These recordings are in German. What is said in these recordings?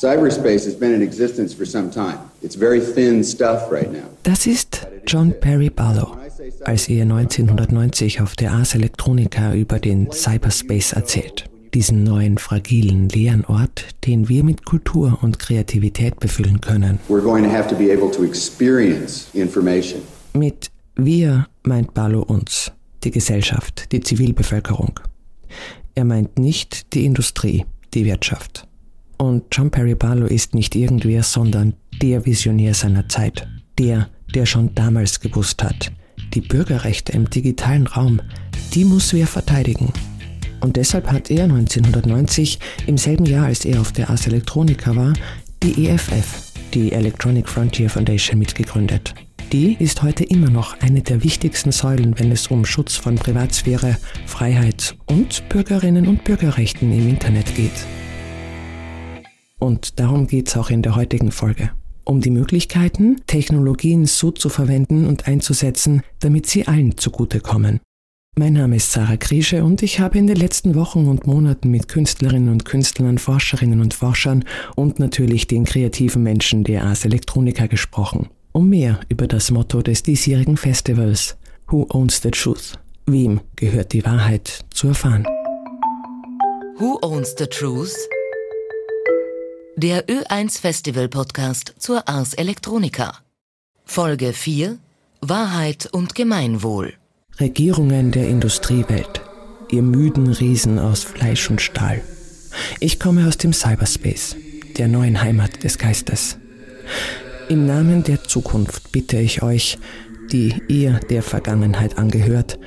Cyberspace has been in existence for some time. It's very thin stuff right now. Das ist John Perry Barlow, als er 1990 auf der Ars Electronica über den Cyberspace erzählt. Diesen neuen, fragilen, leeren Ort, den wir mit Kultur und Kreativität befüllen können. We're going to have to be able to experience information. Mit wir meint Barlow uns, die Gesellschaft, die Zivilbevölkerung. Er meint nicht die Industrie, die Wirtschaft. Und John Perry Barlow ist nicht irgendwer, sondern der Visionär seiner Zeit. Der, der schon damals gewusst hat, die Bürgerrechte im digitalen Raum, die muss wer verteidigen. Und deshalb hat er 1990, im selben Jahr als er auf der Ars Electronica war, die EFF, die Electronic Frontier Foundation, mitgegründet. Die ist heute immer noch eine der wichtigsten Säulen, wenn es um Schutz von Privatsphäre, Freiheit und Bürgerinnen und Bürgerrechten im Internet geht. Und darum geht es auch in der heutigen Folge. Um die Möglichkeiten, Technologien so zu verwenden und einzusetzen, damit sie allen zugutekommen. Mein Name ist Sarah Kriesche und ich habe in den letzten Wochen und Monaten mit Künstlerinnen und Künstlern, Forscherinnen und Forschern und natürlich den kreativen Menschen der Ars Electronica gesprochen, um mehr über das Motto des diesjährigen Festivals Who Owns the Truth? Wem gehört die Wahrheit zu erfahren? Who Owns the Truth? Der Ö1 Festival Podcast zur Ars Electronica. Folge 4 Wahrheit und Gemeinwohl. Regierungen der Industriewelt, ihr müden Riesen aus Fleisch und Stahl. Ich komme aus dem Cyberspace, der neuen Heimat des Geistes. Im Namen der Zukunft bitte ich euch, die ihr der Vergangenheit angehört,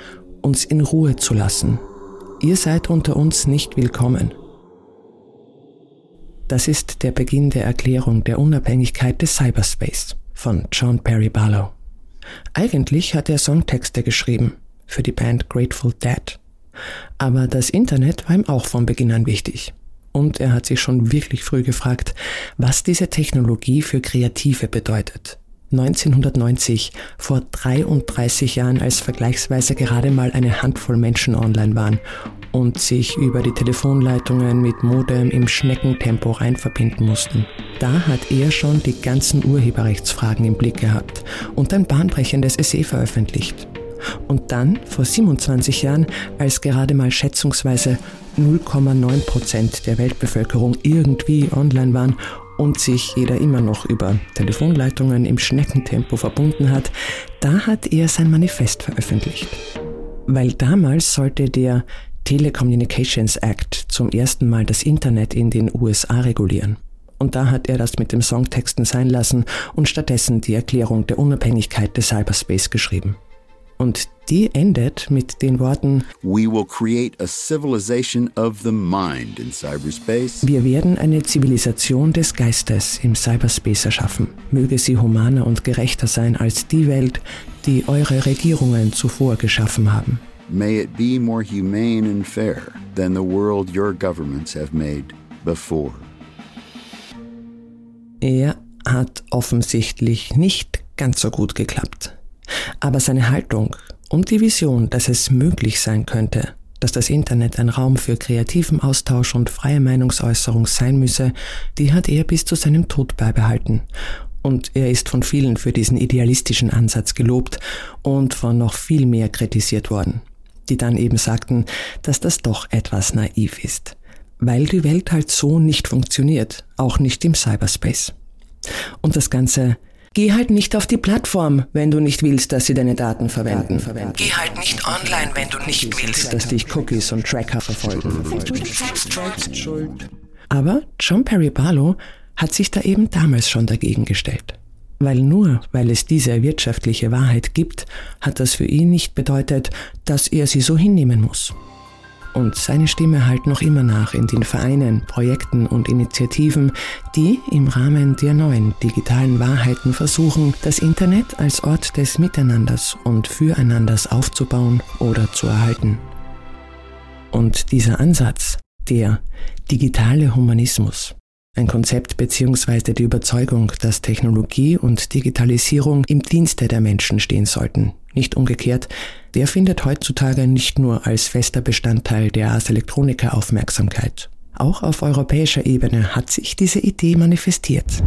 uns in Ruhe zu lassen. Ihr seid unter uns nicht willkommen. Das ist der Beginn der Erklärung der Unabhängigkeit des Cyberspace von John Perry Barlow. Eigentlich hat er Songtexte geschrieben für die Band Grateful Dead. Aber das Internet war ihm auch von Beginn an wichtig. Und er hat sich schon wirklich früh gefragt, was diese Technologie für Kreative bedeutet. 1990, vor 33 Jahren, als vergleichsweise gerade mal eine Handvoll Menschen online waren und sich über die Telefonleitungen mit Modem im Schneckentempo rein verbinden mussten. Da hat er schon die ganzen Urheberrechtsfragen im Blick gehabt und ein bahnbrechendes Essay veröffentlicht. Und dann, vor 27 Jahren, als gerade mal schätzungsweise 0,9 Prozent der Weltbevölkerung irgendwie online waren und sich jeder immer noch über Telefonleitungen im Schneckentempo verbunden hat, da hat er sein Manifest veröffentlicht. Weil damals sollte der Telecommunications Act zum ersten Mal das Internet in den USA regulieren. Und da hat er das mit dem Songtexten sein lassen und stattdessen die Erklärung der Unabhängigkeit des Cyberspace geschrieben. Und die endet mit den Worten We will create a civilization of the mind in cyberspace. Wir werden eine Zivilisation des Geistes im Cyberspace erschaffen. Möge sie humaner und gerechter sein als die Welt, die eure Regierungen zuvor geschaffen haben. May it be more humane and fair than the world your governments have made before. Er hat offensichtlich nicht ganz so gut geklappt. Aber seine Haltung und die Vision, dass es möglich sein könnte, dass das Internet ein Raum für kreativen Austausch und freie Meinungsäußerung sein müsse, die hat er bis zu seinem Tod beibehalten. Und er ist von vielen für diesen idealistischen Ansatz gelobt und von noch viel mehr kritisiert worden, die dann eben sagten, dass das doch etwas naiv ist, weil die Welt halt so nicht funktioniert, auch nicht im Cyberspace. Und das Ganze Geh halt nicht auf die Plattform, wenn du nicht willst, dass sie deine Daten verwenden. Geh halt nicht online, wenn du nicht willst, dass dich Cookies und Tracker verfolgen. Aber John Perry Barlow hat sich da eben damals schon dagegen gestellt. Weil nur weil es diese wirtschaftliche Wahrheit gibt, hat das für ihn nicht bedeutet, dass er sie so hinnehmen muss. Und seine Stimme hallt noch immer nach in den Vereinen, Projekten und Initiativen, die im Rahmen der neuen digitalen Wahrheiten versuchen, das Internet als Ort des Miteinanders und Füreinanders aufzubauen oder zu erhalten. Und dieser Ansatz, der digitale Humanismus, ein Konzept bzw. die Überzeugung, dass Technologie und Digitalisierung im Dienste der Menschen stehen sollten, nicht umgekehrt, der findet heutzutage nicht nur als fester Bestandteil der Ars Electronica Aufmerksamkeit, Auch auf europäischer Ebene hat sich diese Idee manifestiert.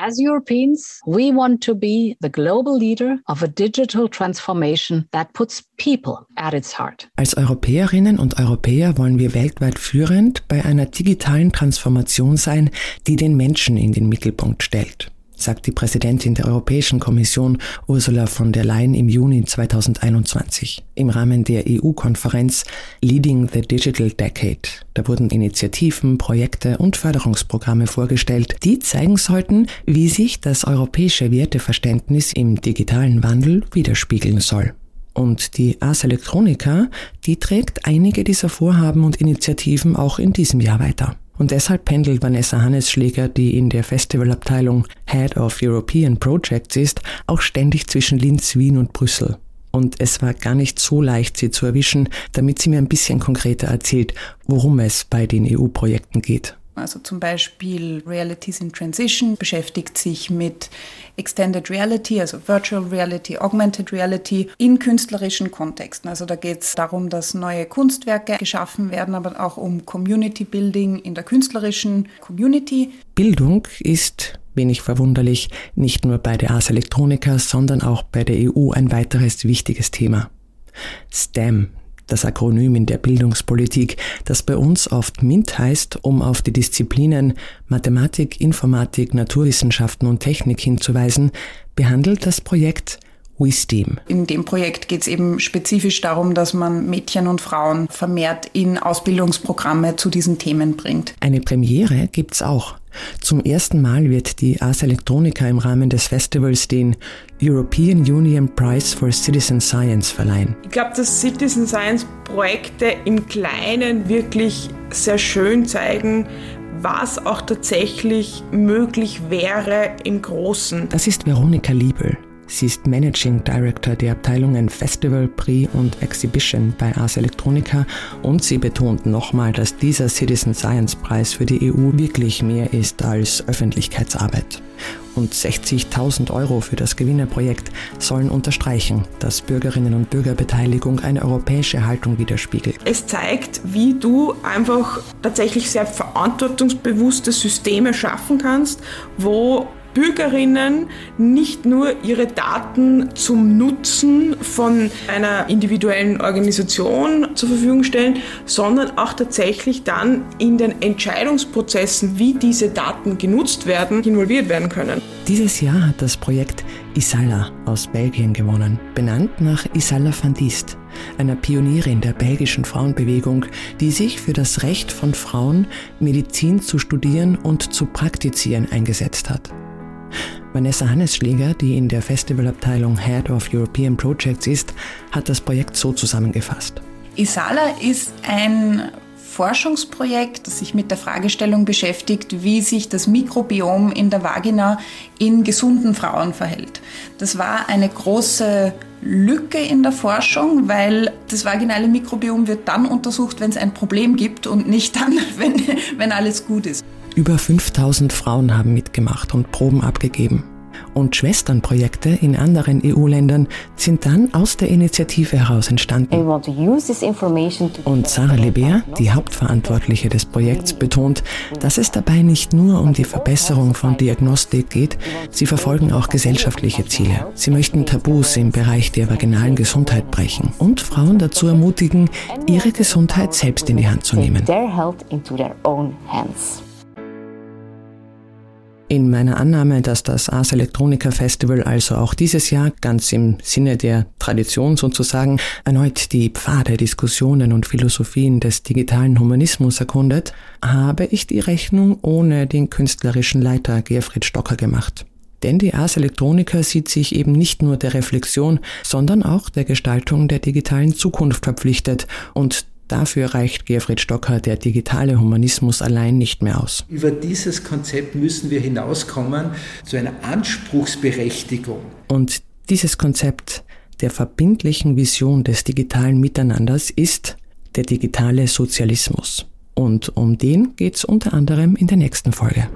As Europeans, we want to be the global leader of a digital transformation that puts people at its heart. Als Europäerinnen und Europäer wollen wir weltweit führend bei einer digitalen Transformation sein, die den Menschen in den Mittelpunkt stellt sagt die Präsidentin der Europäischen Kommission Ursula von der Leyen im Juni 2021 im Rahmen der EU-Konferenz Leading the Digital Decade. Da wurden Initiativen, Projekte und Förderungsprogramme vorgestellt, die zeigen sollten, wie sich das europäische Werteverständnis im digitalen Wandel widerspiegeln soll. Und die Ars Electronica, die trägt einige dieser Vorhaben und Initiativen auch in diesem Jahr weiter. Und deshalb pendelt Vanessa Hannesschläger, die in der Festivalabteilung Head of European Projects ist, auch ständig zwischen Linz, Wien und Brüssel. Und es war gar nicht so leicht, sie zu erwischen, damit sie mir ein bisschen konkreter erzählt, worum es bei den EU-Projekten geht. Also zum Beispiel Realities in Transition beschäftigt sich mit Extended Reality, also Virtual Reality, Augmented Reality in künstlerischen Kontexten. Also da geht es darum, dass neue Kunstwerke geschaffen werden, aber auch um Community Building in der künstlerischen Community. Bildung ist wenig verwunderlich, nicht nur bei der Ars Electronica, sondern auch bei der EU ein weiteres wichtiges Thema. STEM, das Akronym in der Bildungspolitik, das bei uns oft MINT heißt, um auf die Disziplinen Mathematik, Informatik, Naturwissenschaften und Technik hinzuweisen, behandelt das Projekt WeSteam. In dem Projekt geht es eben spezifisch darum, dass man Mädchen und Frauen vermehrt in Ausbildungsprogramme zu diesen Themen bringt. Eine Premiere gibt's auch. Zum ersten Mal wird die Ars Electronica im Rahmen des Festivals den European Union Prize for Citizen Science verleihen. Ich glaube, dass Citizen Science Projekte im Kleinen wirklich sehr schön zeigen, was auch tatsächlich möglich wäre im Großen. Das ist Veronika Liebel. Sie ist Managing Director der Abteilungen Festival, Pre und Exhibition bei Ars Electronica und sie betont nochmal, dass dieser Citizen Science Preis für die EU wirklich mehr ist als Öffentlichkeitsarbeit. Und 60.000 Euro für das Gewinnerprojekt sollen unterstreichen, dass Bürgerinnen und Bürgerbeteiligung eine europäische Haltung widerspiegelt. Es zeigt, wie du einfach tatsächlich sehr verantwortungsbewusste Systeme schaffen kannst, wo Bürgerinnen nicht nur ihre Daten zum Nutzen von einer individuellen Organisation zur Verfügung stellen, sondern auch tatsächlich dann in den Entscheidungsprozessen, wie diese Daten genutzt werden, involviert werden können. Dieses Jahr hat das Projekt Isala aus Belgien gewonnen, benannt nach Isala van Diest, einer Pionierin der belgischen Frauenbewegung, die sich für das Recht von Frauen, Medizin zu studieren und zu praktizieren eingesetzt hat. Vanessa Hannesschläger, die in der Festivalabteilung Head of European Projects ist, hat das Projekt so zusammengefasst. Isala ist ein Forschungsprojekt, das sich mit der Fragestellung beschäftigt, wie sich das Mikrobiom in der Vagina in gesunden Frauen verhält. Das war eine große Lücke in der Forschung, weil das vaginale Mikrobiom wird dann untersucht, wenn es ein Problem gibt und nicht dann, wenn, wenn alles gut ist. Über 5000 Frauen haben mitgemacht und Proben abgegeben. Und Schwesternprojekte in anderen EU-Ländern sind dann aus der Initiative heraus entstanden. Und Sarah Leber, die Hauptverantwortliche des Projekts, betont, dass es dabei nicht nur um die Verbesserung von Diagnostik geht, sie verfolgen auch gesellschaftliche Ziele. Sie möchten Tabus im Bereich der vaginalen Gesundheit brechen und Frauen dazu ermutigen, ihre Gesundheit selbst in die Hand zu nehmen. In meiner Annahme, dass das Ars Electronica Festival also auch dieses Jahr ganz im Sinne der Tradition sozusagen erneut die Pfade, Diskussionen und Philosophien des digitalen Humanismus erkundet, habe ich die Rechnung ohne den künstlerischen Leiter Gerfried Stocker gemacht. Denn die Ars Electronica sieht sich eben nicht nur der Reflexion, sondern auch der Gestaltung der digitalen Zukunft verpflichtet und Dafür reicht Gerfried Stocker der digitale Humanismus allein nicht mehr aus. Über dieses Konzept müssen wir hinauskommen zu einer Anspruchsberechtigung. Und dieses Konzept der verbindlichen Vision des digitalen Miteinanders ist der digitale Sozialismus. Und um den geht's unter anderem in der nächsten Folge.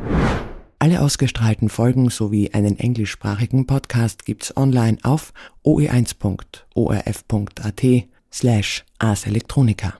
Alle ausgestrahlten Folgen sowie einen englischsprachigen Podcast gibt's online auf oe1.orf.at slash Ars Electronica.